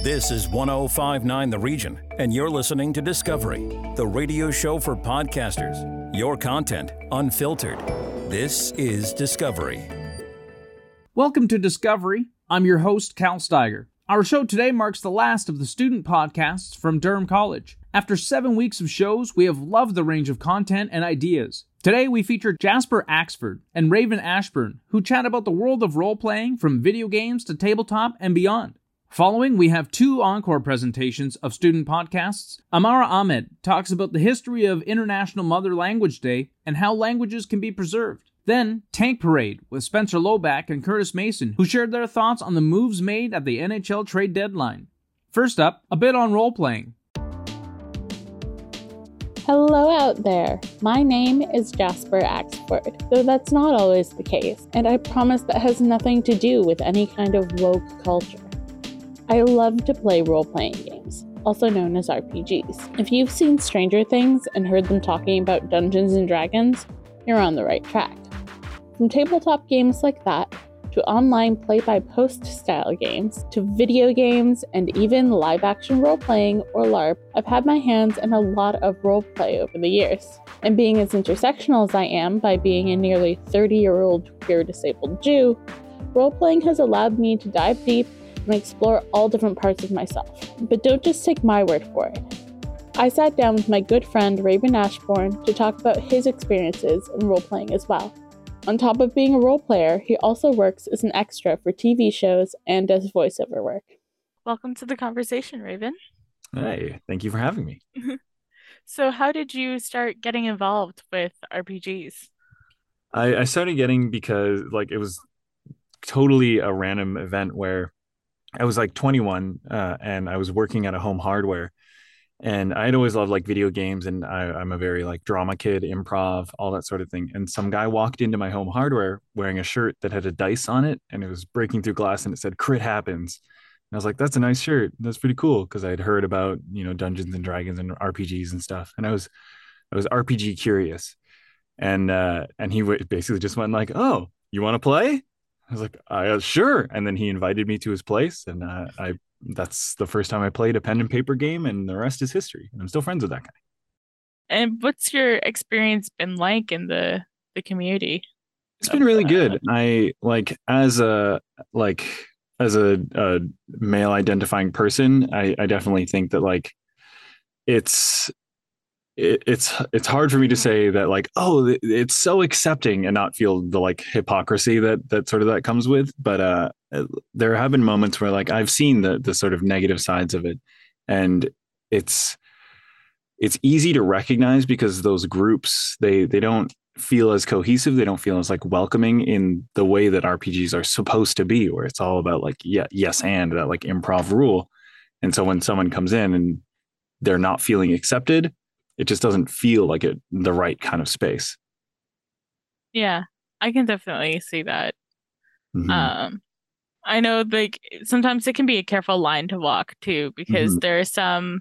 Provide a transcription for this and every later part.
This is 1059 The Region, and you're listening to Discovery, the radio show for podcasters. Your content unfiltered. This is Discovery. Welcome to Discovery. I'm your host, Cal Steiger. Our show today marks the last of the student podcasts from Durham College. After seven weeks of shows, we have loved the range of content and ideas. Today, we feature Jasper Axford and Raven Ashborne, who chat about the world of role playing from video games to tabletop and beyond. Following, we have two encore presentations of student podcasts. Ammara Ahmad talks about the history of International Mother Language Day and how languages can be preserved. Then, Tank Parade with Spencer Loback and Kurtis Manson, who shared their thoughts on the moves made at the NHL trade deadline. First up, a bit on role playing. Hello out there. My name is Jasper Axford, though that's not always the case, and I promise that has nothing to do with any kind of woke culture. I love to play role playing games, also known as RPGs. If you've seen Stranger Things and heard them talking about Dungeons and Dragons, you're on the right track. From tabletop games like that, to online play by post style games, to video games, and even live action role playing or LARP, I've had my hands in a lot of role play over the years. And being as intersectional as I am by being a nearly 30 year old queer disabled Jew, role playing has allowed me to dive deep and explore all different parts of myself. But don't just take my word for it. I sat down with my good friend Raven Ashborne to talk about his experiences in role playing as well. On top of being a role player, he also works as an extra for TV shows and does voiceover work. Welcome to the conversation, Raven. Hey, thank you for having me. so, how did you start getting involved with RPGs? I, I started getting because, like, it was totally a random event where I was like 21 uh, and I was working at a home hardware and I'd always loved like video games and I, am a very like drama kid, improv, all that sort of thing. And some guy walked into my home hardware wearing a shirt that had a dice on it and it was breaking through glass and it said crit happens. And I was like, that's a nice shirt. That's pretty cool. Cause I'd heard about, you know, Dungeons and Dragons and RPGs and stuff. And I was, I was RPG curious. And, uh, and he basically just went like, oh, you want to play? I was like, uh, sure. And then he invited me to his place, and uh, I that's the first time I played a pen and paper game, and the rest is history. And I'm still friends with that guy. And what's your experience been like in the the community? It's been really good. I like as a like as a, a male identifying person, I, I definitely think that like it's it, it's it's hard for me to say that like oh it's so accepting and not feel the like hypocrisy that that sort of that comes with but uh, uh there have been moments where like I've seen the the sort of negative sides of it and it's it's easy to recognize because those groups they they don't feel as cohesive they don't feel as like welcoming in the way that rpgs are supposed to be where it's all about like yeah yes and that like improv rule and so when someone comes in and they're not feeling accepted it just doesn't feel like it the right kind of space yeah i can definitely see that mm-hmm. um i know like sometimes it can be a careful line to walk too because mm-hmm. there's some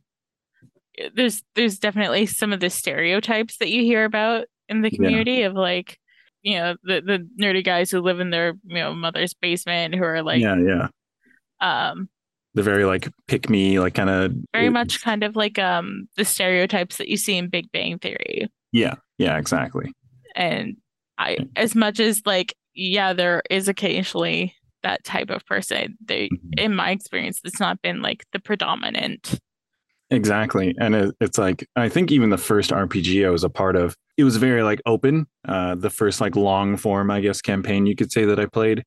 there's there's definitely some of the stereotypes that you hear about in the community yeah. of like you know the the nerdy guys who live in their you know mother's basement who are like yeah yeah um the very like pick me like kind of very much kind of like um the stereotypes that you see in Big Bang Theory. Yeah, yeah, exactly. And I as much as like yeah, there is occasionally that type of person. They mm-hmm. in my experience it's not been like the predominant Exactly. And it, it's like, I think even the first RPG I was a part of, it was very like open. Uh, the first like long form, I guess, campaign you could say that I played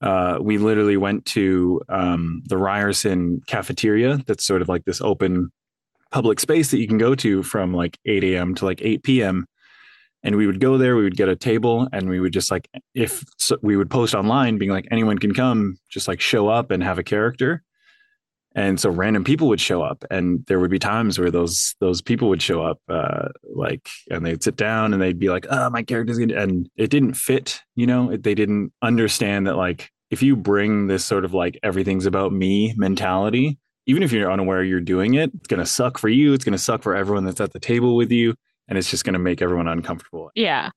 uh, we literally went to um, the Ryerson cafeteria. That's sort of like this open public space that you can go to from like 8 a.m. to like 8 p.m. And we would go there, we would get a table, and we would just like, if so, we would post online being like, anyone can come, just like show up and have a character. And so random people would show up, and there would be times where those those people would show up, uh, like, and they'd sit down and they'd be like, "Oh, my character's gonna," and it didn't fit, you know. They didn't understand that, like, if you bring this sort of like everything's about me mentality, even if you're unaware you're doing it, it's going to suck for you. It's going to suck for everyone that's at the table with you. And it's just going to make everyone uncomfortable. Yeah.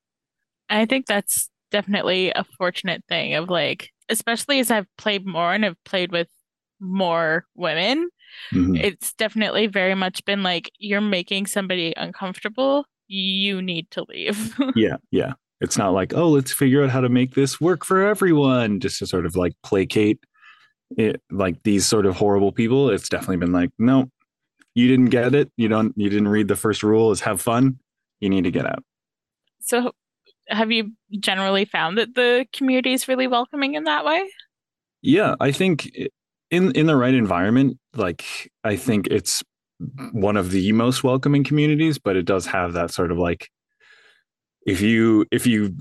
I think that's definitely a fortunate thing of like, especially as I've played more and I've played with more women, mm-hmm. it's definitely very much been like you're making somebody uncomfortable. You need to leave. yeah, yeah. It's not like, oh, let's figure out how to make this work for everyone, just to sort of like placate it, like these sort of horrible people. It's definitely been like, no, you didn't get it. You don't. You didn't read the first rule. Is have fun. You need to get out. So, have you generally found that the community is really welcoming in that way? Yeah, I think in in the right environment, like I think it's one of the most welcoming communities, but it does have that sort of like if you if you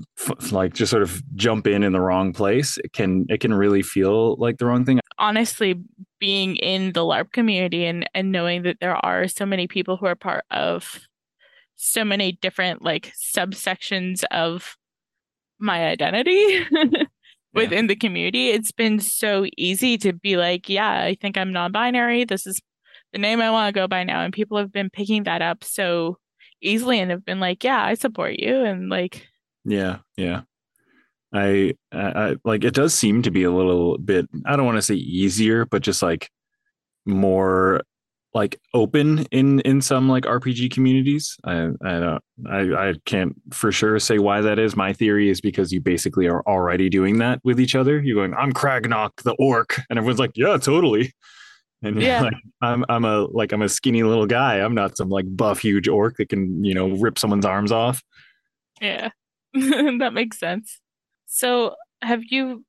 like just sort of jump in in the wrong place it can it can really feel like the wrong thing. Honestly being in the larp community and and knowing that there are so many people who are part of so many different like subsections of my identity within yeah. the community it's been so easy to be like yeah i think i'm non-binary. This is the name i want to go by now. And people have been picking that up so easily and have been like, yeah, I support you. And like, yeah, yeah. I, I, like it does seem to be a little bit, I don't want to say easier, but just like more like open in in some like RPG communities. I I don't I I can't for sure say why that is. My theory is because you basically are already doing that with each other. You're going, I'm Cragnock the orc, and everyone's like, yeah, totally. And yeah, like, I'm I'm a like I'm a skinny little guy. I'm not some like buff huge orc that can you know rip someone's arms off. Yeah, that makes sense. So have you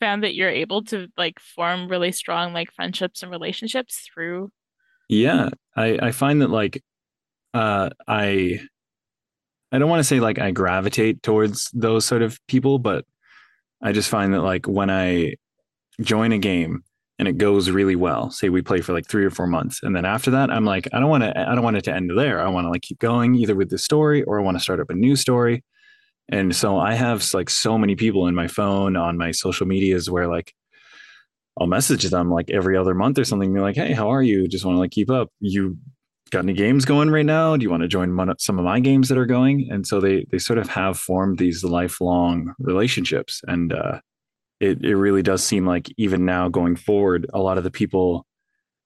found that you're able to like form really strong like friendships and relationships through? Yeah, I I find that like uh I I don't want to say like I gravitate towards those sort of people, but I just find that like when I join a game and it goes really well. Say we play for like three or four months and then after that i'm like i don't want to i don't want it to end there. I want to like keep going either with the story or i want to start up a new story. And so i have like so many people in my phone on my social medias where like i'll message them like every other month or something be like hey how are you? Just want to like keep up. You got any games going right now? Do you want to join one, some of my games that are going? And so they they sort of have formed these lifelong relationships and uh it it really does seem like even now going forward, a lot of the people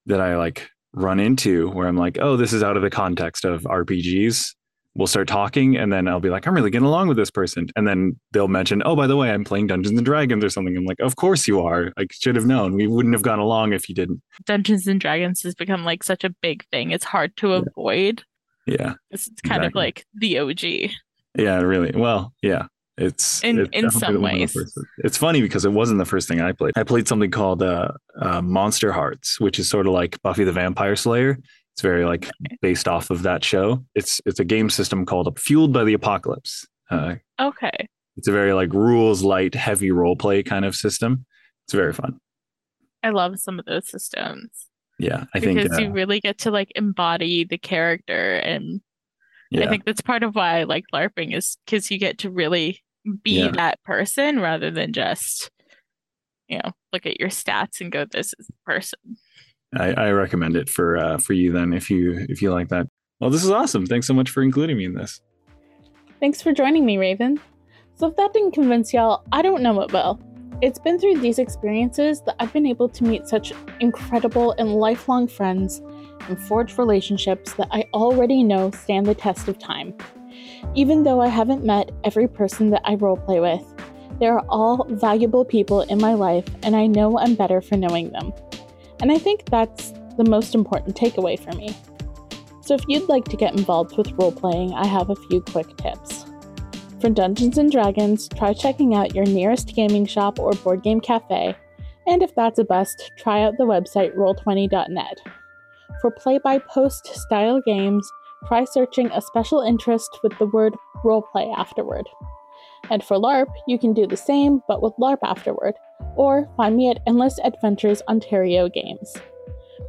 that I like run into where I'm like, oh, this is out of the context of RPGs. We'll start talking, and then I'll be like, I'm really getting along with this person, and then they'll mention, oh, by the way, I'm playing Dungeons and Dragons or something. I'm like, of course you are. I should have known. We wouldn't have gone along if you didn't. Dungeons and Dragons has become like such a big thing. It's hard to yeah. avoid. Yeah, it's kind exactly. of like the OG. Yeah, really. Well, yeah. It's in it's in some ways. It's funny because it wasn't the first thing I played. I played something called uh, uh, Monster Hearts, which is sort of like Buffy the Vampire Slayer. It's very like based off of that show. It's it's a game system called Fueled by the Apocalypse. Uh, okay. It's a very like rules light, heavy role play kind of system. It's very fun. I love some of those systems. Yeah, I because think because you uh, really get to like embody the character and yeah. I think that's part of why I like LARPing is because you get to really be yeah. that person rather than just you know look at your stats and go this is the person. I, I recommend it for uh, for you then if you if you like that. Well this is awesome. Thanks so much for including me in this. Thanks for joining me raven. So if that didn't convince y'all i don't know what will it's been through these experiences that I've been able to meet such incredible and lifelong friends and forge relationships that I already know stand the test of time. Even though I haven't met every person that I roleplay with, they are all valuable people in my life, and I know I'm better for knowing them. And I think that's the most important takeaway for me. So if you'd like to get involved with roleplaying, I have a few quick tips. For Dungeons and Dragons, try checking out your nearest gaming shop or board game cafe, and if that's a bust, try out the website roll20.net. For play by post style games, try searching a special interest with the word roleplay afterward. And for LARP, you can do the same but with LARP afterward, or find me at Endless Adventures Ontario Games.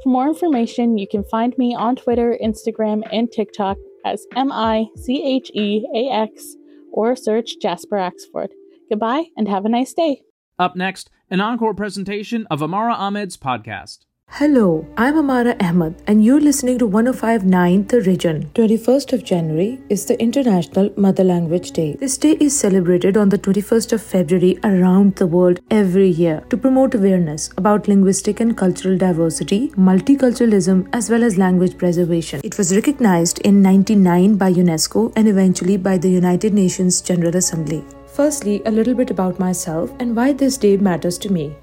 For more information, you can find me on Twitter, Instagram, and TikTok as M I C H E A X or search Jasper Axford. Goodbye and have a nice day. Up next, an encore presentation of Ammara Ahmad's podcast. Hello, I'm Ammara Ahmad, and you're listening to 1059 The Region. 21st of January is the International Mother Language Day. This day is celebrated on the 21st of February around the world every year to promote awareness about linguistic and cultural diversity, multiculturalism, as well as language preservation. It was recognized in 1999 by UNESCO and eventually by the United Nations General Assembly. Firstly, a little bit about myself and why this day matters to me.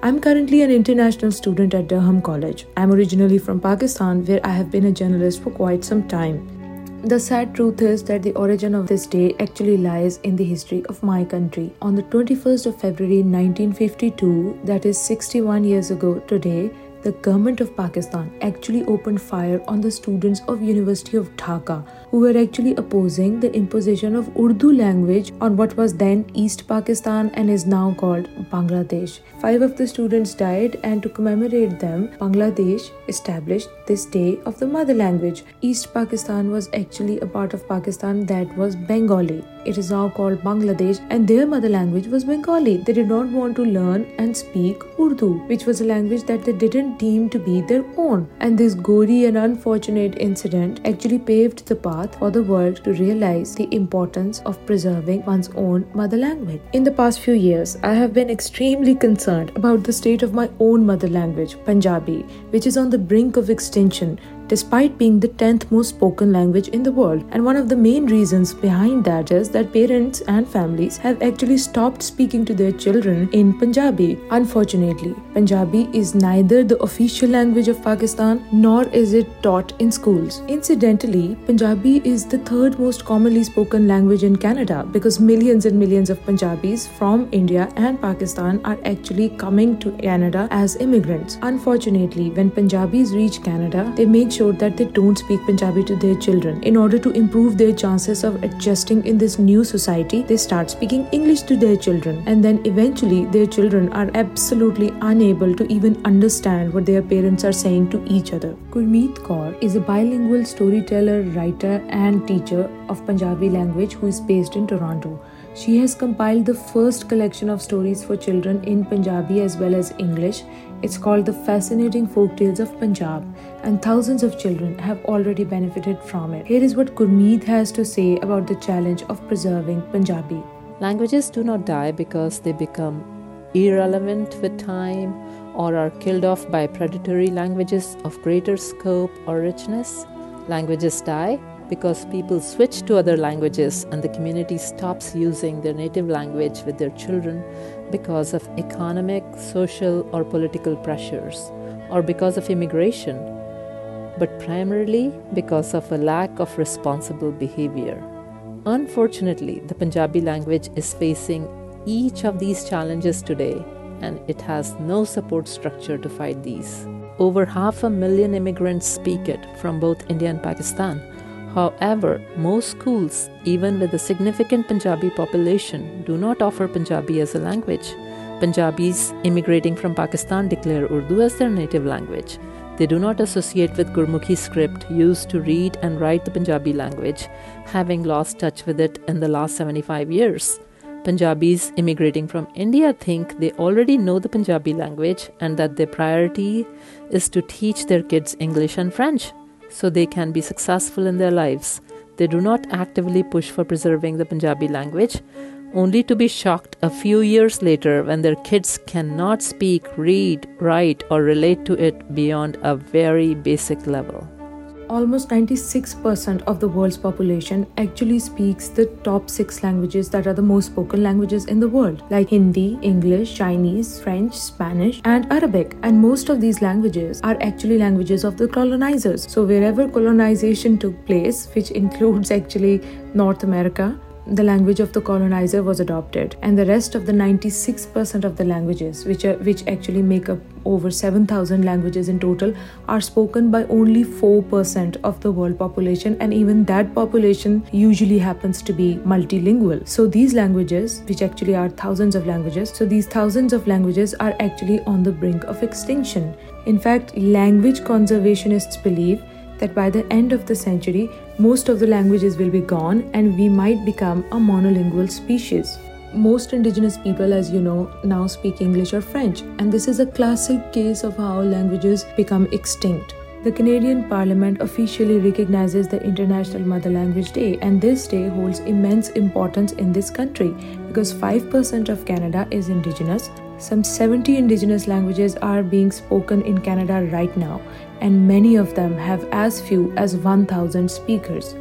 I'm currently an international student at Durham College. I'm originally from Pakistan, where I have been a journalist for quite some time. The sad truth is that the origin of this day actually lies in the history of my country. On the 21st of February 1952, that is 61 years ago today, the government of Pakistan actually opened fire on the students of University of Dhaka who were actually opposing the imposition of Urdu language on what was then East Pakistan and is now called Bangladesh. Five of the students died, and to commemorate them, Bangladesh established this day of the mother language. East Pakistan was actually a part of Pakistan that was Bengali. It is now called Bangladesh, and their mother language was Bengali. They did not want to learn and speak Urdu, which was a language that they didn't deem to be their own. And this gory and unfortunate incident actually paved the path for the world to realize the importance of preserving one's own mother language. In the past few years, I have been extremely concerned about the state of my own mother language, Punjabi, which is on the brink of extinction despite being the 10th most spoken language in the world. And one of the main reasons behind that is that parents and families have actually stopped speaking to their children in Punjabi. Unfortunately, Punjabi is neither the official language of Pakistan nor is it taught in schools. Incidentally, Punjabi is the third most commonly spoken language in Canada because millions and millions of Punjabis from India and Pakistan are actually coming to Canada as immigrants. Unfortunately, when Punjabis reach Canada, they make that they don't speak Punjabi to their children. In order to improve their chances of adjusting in this new society, they start speaking English to their children, and then eventually their children are absolutely unable to even understand what their parents are saying to each other. Gurmeet Kaur is a bilingual storyteller, writer, and teacher of Punjabi language who is based in Toronto. She has compiled the first collection of stories for children in Punjabi as well as English. It's called The Fascinating Folk Tales of Punjab, and thousands of children have already benefited from it. Here is what Gurmeet has to say about the challenge of preserving Punjabi. Languages do not die because they become irrelevant with time or are killed off by predatory languages of greater scope or richness. Languages die because people switch to other languages and the community stops using their native language with their children because of economic, social, or political pressures, or because of immigration, but primarily because of a lack of responsible behavior. Unfortunately, the Punjabi language is facing each of these challenges today, and it has no support structure to fight these. Over half a million immigrants speak it from both India and Pakistan However, most schools, even with a significant Punjabi population, do not offer Punjabi as a language. Punjabis immigrating from Pakistan declare Urdu as their native language. They do not associate with Gurmukhi script used to read and write the Punjabi language, having lost touch with it in the last 75 years. Punjabis immigrating from India think they already know the Punjabi language and that their priority is to teach their kids English and French so they can be successful in their lives. They do not actively push for preserving the Punjabi language, only to be shocked a few years later when their kids cannot speak, read, write, or relate to it beyond a very basic level almost 96% of the world's population actually speaks the top six languages that are the most spoken languages in the world, like Hindi, English, Chinese, French, Spanish, and Arabic. And most of these languages are actually languages of the colonizers. So, wherever colonization took place, which includes actually North America, the language of the colonizer was adopted and the rest of the 96% of the languages which are which actually make up over 7000 languages in total are spoken by only 4% of the world population and even that population usually happens to be multilingual. So these languages which actually are thousands of languages so these thousands of languages are actually on the brink of extinction. In fact language conservationists believe that by the end of the century, most of the languages will be gone and we might become a monolingual species. most indigenous people, as you know, now speak English or French, and this is a classic case of how languages become extinct. The Canadian Parliament officially recognizes the International Mother Language Day, and this day holds immense importance in this country because 5% of Canada is Indigenous. Some 70 Indigenous languages are being spoken in Canada right now, and many of them have as few as 1,000 speakers.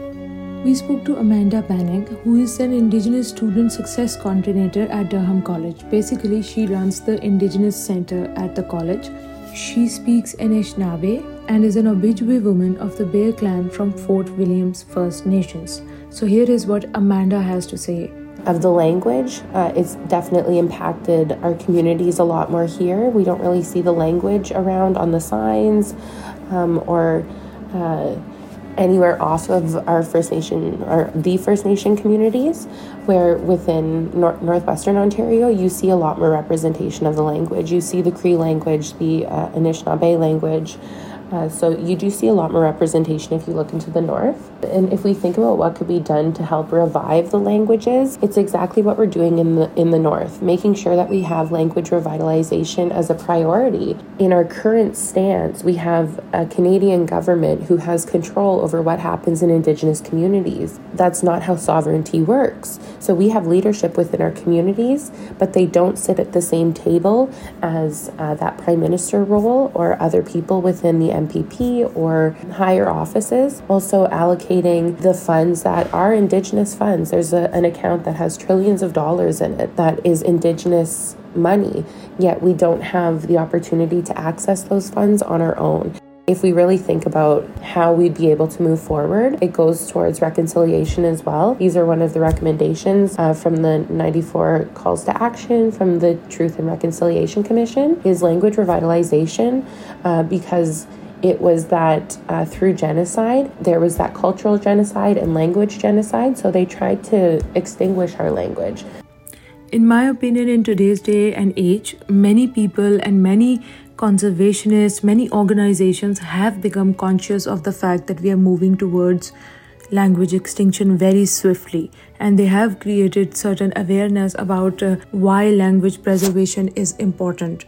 We spoke to Amanda Bannock, who is an Indigenous Student Success Coordinator at Durham College. Basically, she runs the Indigenous Center at the college. She speaks Anishinaabe and is an Ojibwe woman of the Bear Clan from Fort Williams First Nations. So, here is what Amanda has to say. Of the language, uh, it's definitely impacted our communities a lot more here. We don't really see the language around on the signs um, or. Uh, anywhere off of our First Nation or the First Nation communities, where within nor- northwestern Ontario you see a lot more representation of the language. You see the Cree language, the uh, Anishinaabe language. Uh, so you do see a lot more representation if you look into the north. And if we think about what could be done to help revive the languages, it's exactly what we're doing in the in the north, making sure that we have language revitalization as a priority. In our current stance, we have a Canadian government who has control over what happens in indigenous communities. That's not how sovereignty works. So we have leadership within our communities, but they don't sit at the same table as uh, that prime minister role or other people within the MPP or higher offices. Also, allocating the funds that are Indigenous funds. There's a, an account that has trillions of dollars in it that is Indigenous money, yet we don't have the opportunity to access those funds on our own. If we really think about how we'd be able to move forward, it goes towards reconciliation as well. These are one of the recommendations uh, from the 94 calls to action from the Truth and Reconciliation Commission is language revitalization uh, because it was that uh, through genocide, there was that cultural genocide and language genocide. So they tried to extinguish our language. In my opinion, in today's day and age, many people and many conservationists, many organizations have become conscious of the fact that we are moving towards language extinction very swiftly and they have created certain awareness about uh, why language preservation is important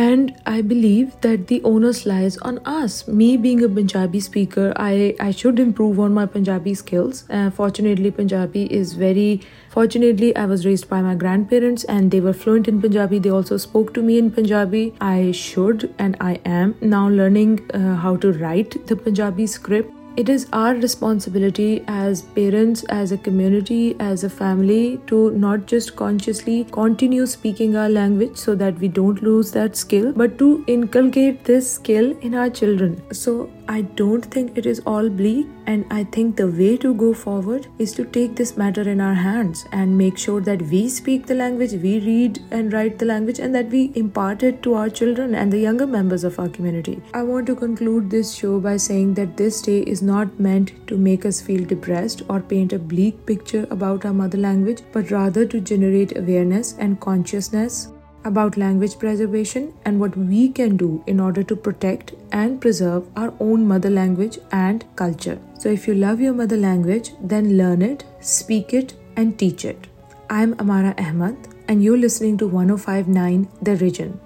and i believe that the onus lies on us. Me being a punjabi speaker i i should improve on my punjabi skills. Uh, fortunately punjabi is very fortunately i was raised by my grandparents and they were fluent in punjabi. They also spoke to me in punjabi. I should and i am now learning uh, how to write the punjabi script it is our responsibility as parents, as a community, as a family to not just consciously continue speaking our language so that we don't lose that skill, but to inculcate this skill in our children. So I don't think it is all bleak, and I think the way to go forward is to take this matter in our hands and make sure that we speak the language, we read and write the language, and that we impart it to our children and the younger members of our community. I want to conclude this show by saying that this day is not meant to make us feel depressed or paint a bleak picture about our mother language, but rather to generate awareness and consciousness about language preservation and what we can do in order to protect and preserve our own mother language and culture. So, if you love your mother language, then learn it, speak it, and teach it. I'm Ammara Ahmad, and you're listening to 1059 The Region.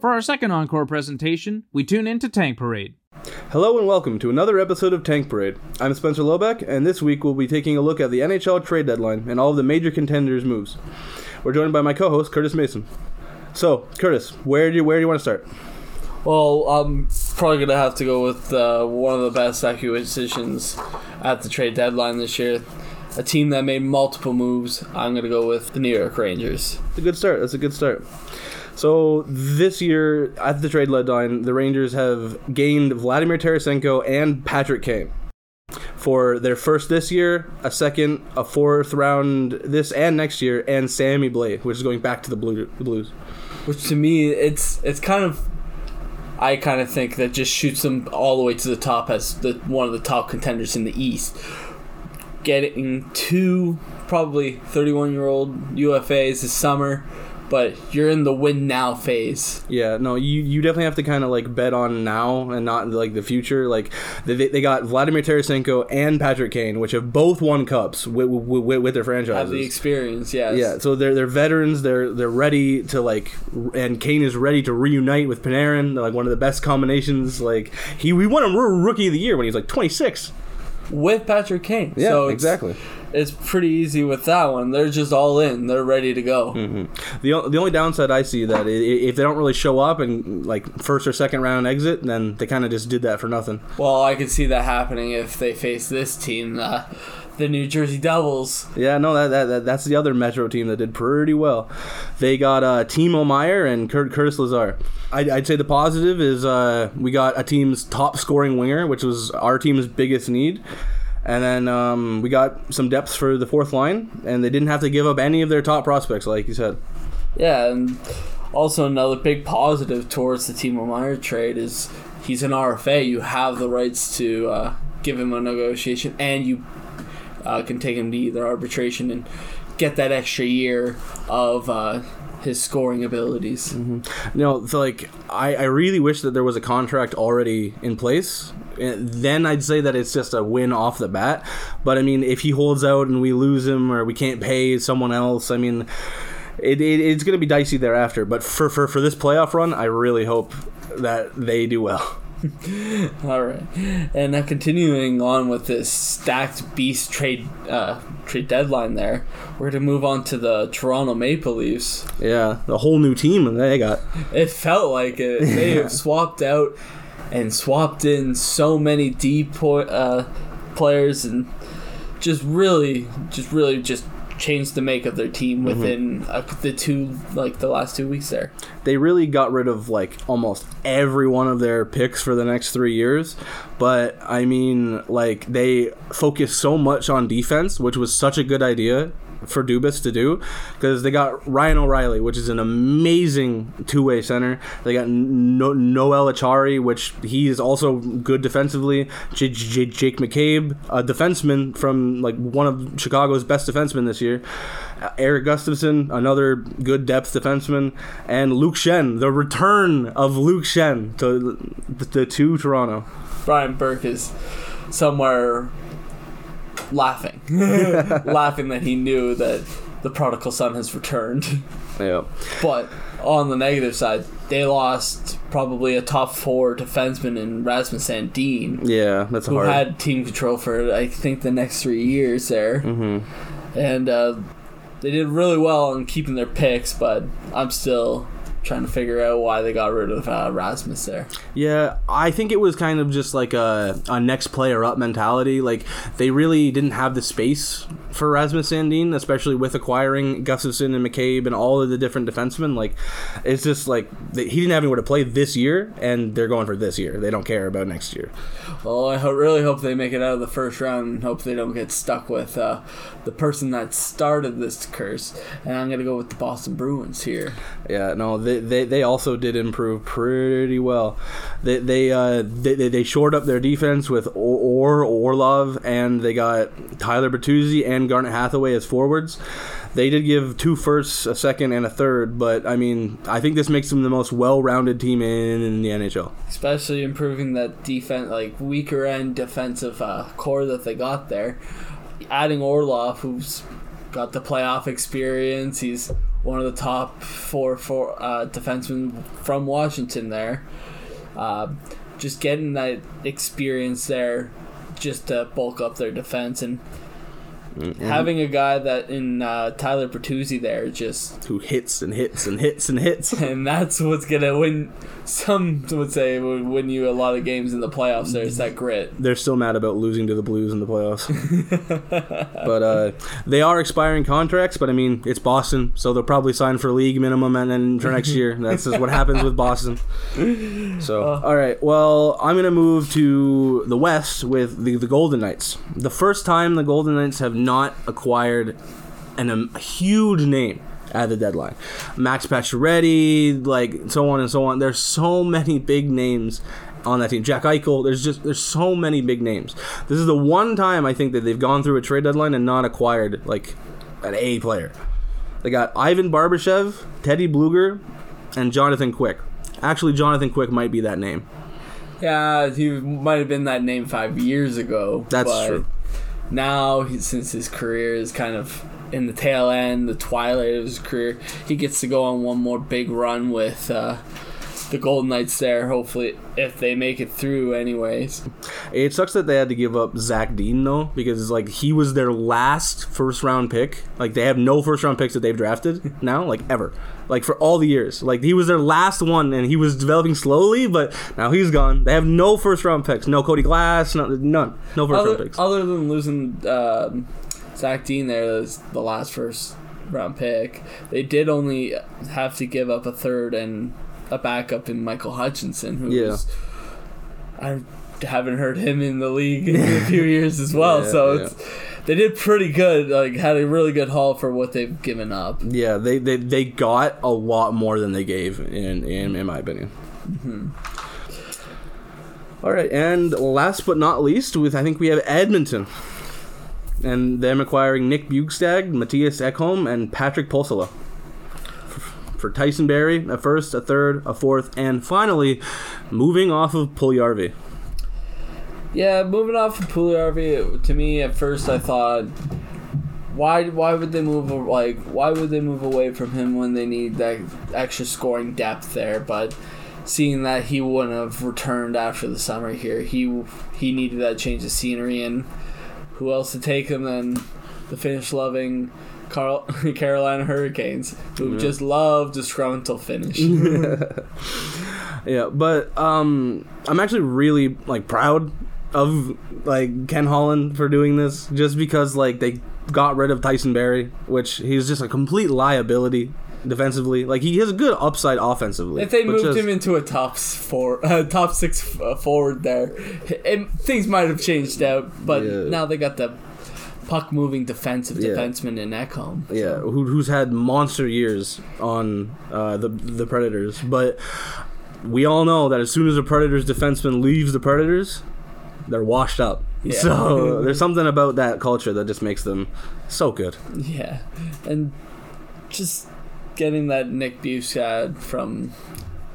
For our second encore presentation, we tune into Tank Parade. Hello and welcome to another episode of Tank Parade. I'm Spencer Loback, and this week we'll be taking a look at the NHL trade deadline and all of the major contenders' moves. We're joined by my co-host Kurtis Manson. So, Kurtis, where do you, where do you want to start? Well, I'm probably gonna have to go with uh, one of the best acquisitions at the trade deadline this year. A team that made multiple moves. I'm gonna go with the New York Rangers. It's a good start. That's a good start. So this year at the trade deadline, the Rangers have gained Vladimir Tarasenko and Patrick Kane for their first this year, a second, a fourth round this and next year, and Sammy Blais, which is going back to the Blues. Which to me, it's it's kind of I kind of think that just shoots them all the way to the top as the one of the top contenders in the East. Getting two probably 31 year old UFAs this summer but you're in the win now phase. Yeah, no, you, you definitely have to kind of like bet on now and not like the future. Like they, they got Vladimir Tarasenko and Patrick Kane, which have both won cups with, with, with their franchises. Have the experience, yes. Yeah, so they're they're veterans. They're they're ready to like, and Kane is ready to reunite with Panarin. They're like one of the best combinations. Like he we won a rookie of the year when he was like 26 with Patrick Kane. Yeah, so exactly. It's pretty easy with that one. They're just all in. They're ready to go. Mm-hmm. The the only downside I see that if they don't really show up and like first or second round exit, then they kind of just did that for nothing. Well, I could see that happening if they face this team. Uh, the New Jersey Devils. Yeah, no, that, that, that, that's the other Metro team that did pretty well. They got uh, Timo Meier and Kurt, Curtis Lazar. I'd, I'd, say the positive is uh, we got a team's top scoring winger, which was our team's biggest need. And then um, we got some depth for the fourth line, and they didn't have to give up any of their top prospects, like you said. Yeah, and also another big positive towards the Timo Meier trade is he's an RFA. You have the rights to uh, give him a negotiation, and you uh, can take him to either arbitration and get that extra year of uh, his scoring abilities. Mm-hmm. No, so like I, I really wish that there was a contract already in place. Then I'd say that it's just a win off the bat. But I mean, if he holds out and we lose him or we can't pay someone else, I mean, it, it it's going to be dicey thereafter. But for, for for this playoff run, I really hope that they do well. All right, and now continuing on with this stacked beast trade uh, trade deadline, there we're gonna move on to the Toronto Maple Leafs. Yeah, the whole new team they got. It felt like it. They have swapped out and swapped in so many deep po- uh, players and just really, just really, just changed the make of their team mm-hmm. within mm-hmm. uh, the two like the last two weeks there. They really got rid of like almost every one of their picks for the next three years, but I mean like they focused so much on defense, which was such a good idea for Dubas to do because they got Ryan O'Reilly, which is an amazing two way center. They got no- Noel Acciari, which he is also good defensively. J- J- Jake McCabe, a defenseman from like one of Chicago's best defensemen this year. Uh, Erik Gustafsson, another good depth defenseman, and Luke Schenn, the return of Luke Schenn to the to Toronto. Brian Burke is somewhere laughing, laughing that he knew that the prodigal son has returned. Yeah. But on the negative side, they lost probably a top four defenseman in Rasmus Sandin. Yeah, that's who hard. Who had team control for I think the next three years there, mm-hmm. and uh, they did really well in keeping their picks. But I'm still trying to figure out why they got rid of uh, Rasmus there. Yeah, I think it was kind of just like a, a next player up mentality. Like they really didn't have the space for Rasmus Sandin, especially with acquiring Gustafsson and McCabe and all of the different defensemen. Like it's just like they, he didn't have anywhere to play this year, and they're going for this year. They don't care about next year. Well, I ho- really hope they make it out of the first round and hope they don't get stuck with uh, the person that started this curse. And I'm gonna go with the Boston Bruins here. Yeah, no, they they, they also did improve pretty well. They they uh they, they shored up their defense with Or Orlov and they got Tyler Bertuzzi and Garnet Hathaway as forwards. They did give two firsts, a second, and a third, but I mean, I think this makes them the most well-rounded team in, in the NHL. Especially improving that defense, like weaker end defensive uh, core that they got there. Adding Orlov, who's got the playoff experience, he's one of the top four four uh, defensemen from Washington there. Uh, just getting that experience there, just to bulk up their defense and Mm-hmm. Having a guy that in uh, Tyler Bertuzzi there just who hits and hits and hits and hits, and that's what's gonna win. Some would say would win you a lot of games in the playoffs. There's that grit. They're still mad about losing to the Blues in the playoffs, but uh, they are expiring contracts. But I mean, it's Boston, so they'll probably sign for league minimum and then for next year. That's just what happens with Boston. So, uh, all right. Well, I'm gonna move to the West with the the Golden Knights. The first time the Golden Knights have not acquired an, um, a huge name at the deadline. Max Pacioretty, like so on and so on. There's so many big names on that team. Jack Eichel. There's just there's so many big names. This is the one time I think that they've gone through a trade deadline and not acquired like an A player. They got Ivan Barbashev, Teddy Blueger, and Jonathan Quick. Actually, Jonathan Quick might be that name. Yeah, he might have been that name five years ago. That's true. Now, since his career is kind of in the tail end, the twilight of his career, he gets to go on one more big run with uh, the Golden Knights there. Hopefully, if they make it through, anyways. It sucks that they had to give up Zach Dean though, because like he was their last first round pick. Like they have no first round picks that they've drafted now, like ever. Like for all the years. Like he was their last one and he was developing slowly, but now he's gone. They have no first round picks. No Cody Glass, no, none. No first round Other, picks. other than losing um, Zach Dean there, that's the last first round pick, they did only have to give up a third and a backup in Michael Hutchinson, who Yeah. was I haven't heard him in the league in a few years as well. Yeah, so yeah. it's they did pretty good. Like had a really good haul for what they've given up. Yeah, they, they they got a lot more than they gave in in, in my opinion. Mm-hmm. All right, and last but not least, with I think we have Edmonton, and them acquiring Nick Bjugstad, Mattias Ekholm, and Patrick Pulsala. For- Tyson Barrie, a first, a third, a fourth, and finally, moving off of Puljärvi. Yeah, moving off of Puljärvi, to me at first I thought, why why would they move like why would they move away from him when they need that extra scoring depth there? But seeing that he wouldn't have returned after the summer here, he he needed that change of scenery, and who else to take him than the Finnish loving. Carl, Carolina Hurricanes, who just love disgruntled finish. Yeah, but um, I'm actually really like proud of like Ken Holland for doing this, just because like they got rid of Tyson Barrie, which he's just a complete liability defensively. Like he has a good upside offensively. If they moved just- him into a top four, uh, top six uh, forward there, it, things might have changed out. But Yeah. now they got the puck moving defensive Yeah. defenseman in Ekholm. yeah, who, who's had monster years on uh, the the Predators, but we all know that as soon as a Predators defenseman leaves the Predators, they're washed up. Yeah. So there's something about that culture that just makes them so good. Yeah, and just getting that Nick Bjugstad from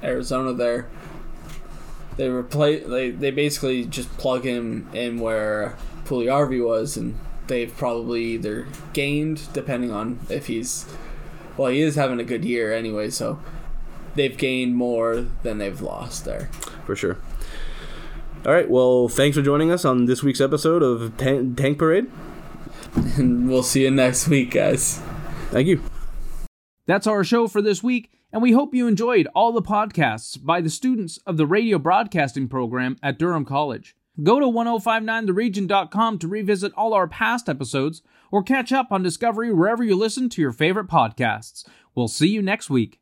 Arizona there. They replace they they basically just plug him in where Puliarvi was, and they've probably either gained depending on if he's well he is having a good year anyway, so they've gained more than they've lost there. for sure. All right. Well, thanks for joining us on this week's episode of Tan- Tank Parade. And we'll see you next week, guys. Thank you. That's our show for this week, and we hope you enjoyed all the podcasts by the students of the radio broadcasting program at Durham College. Go to 1059theregion.com to revisit all our past episodes or catch up on Discovery wherever you listen to your favorite podcasts. We'll see you next week.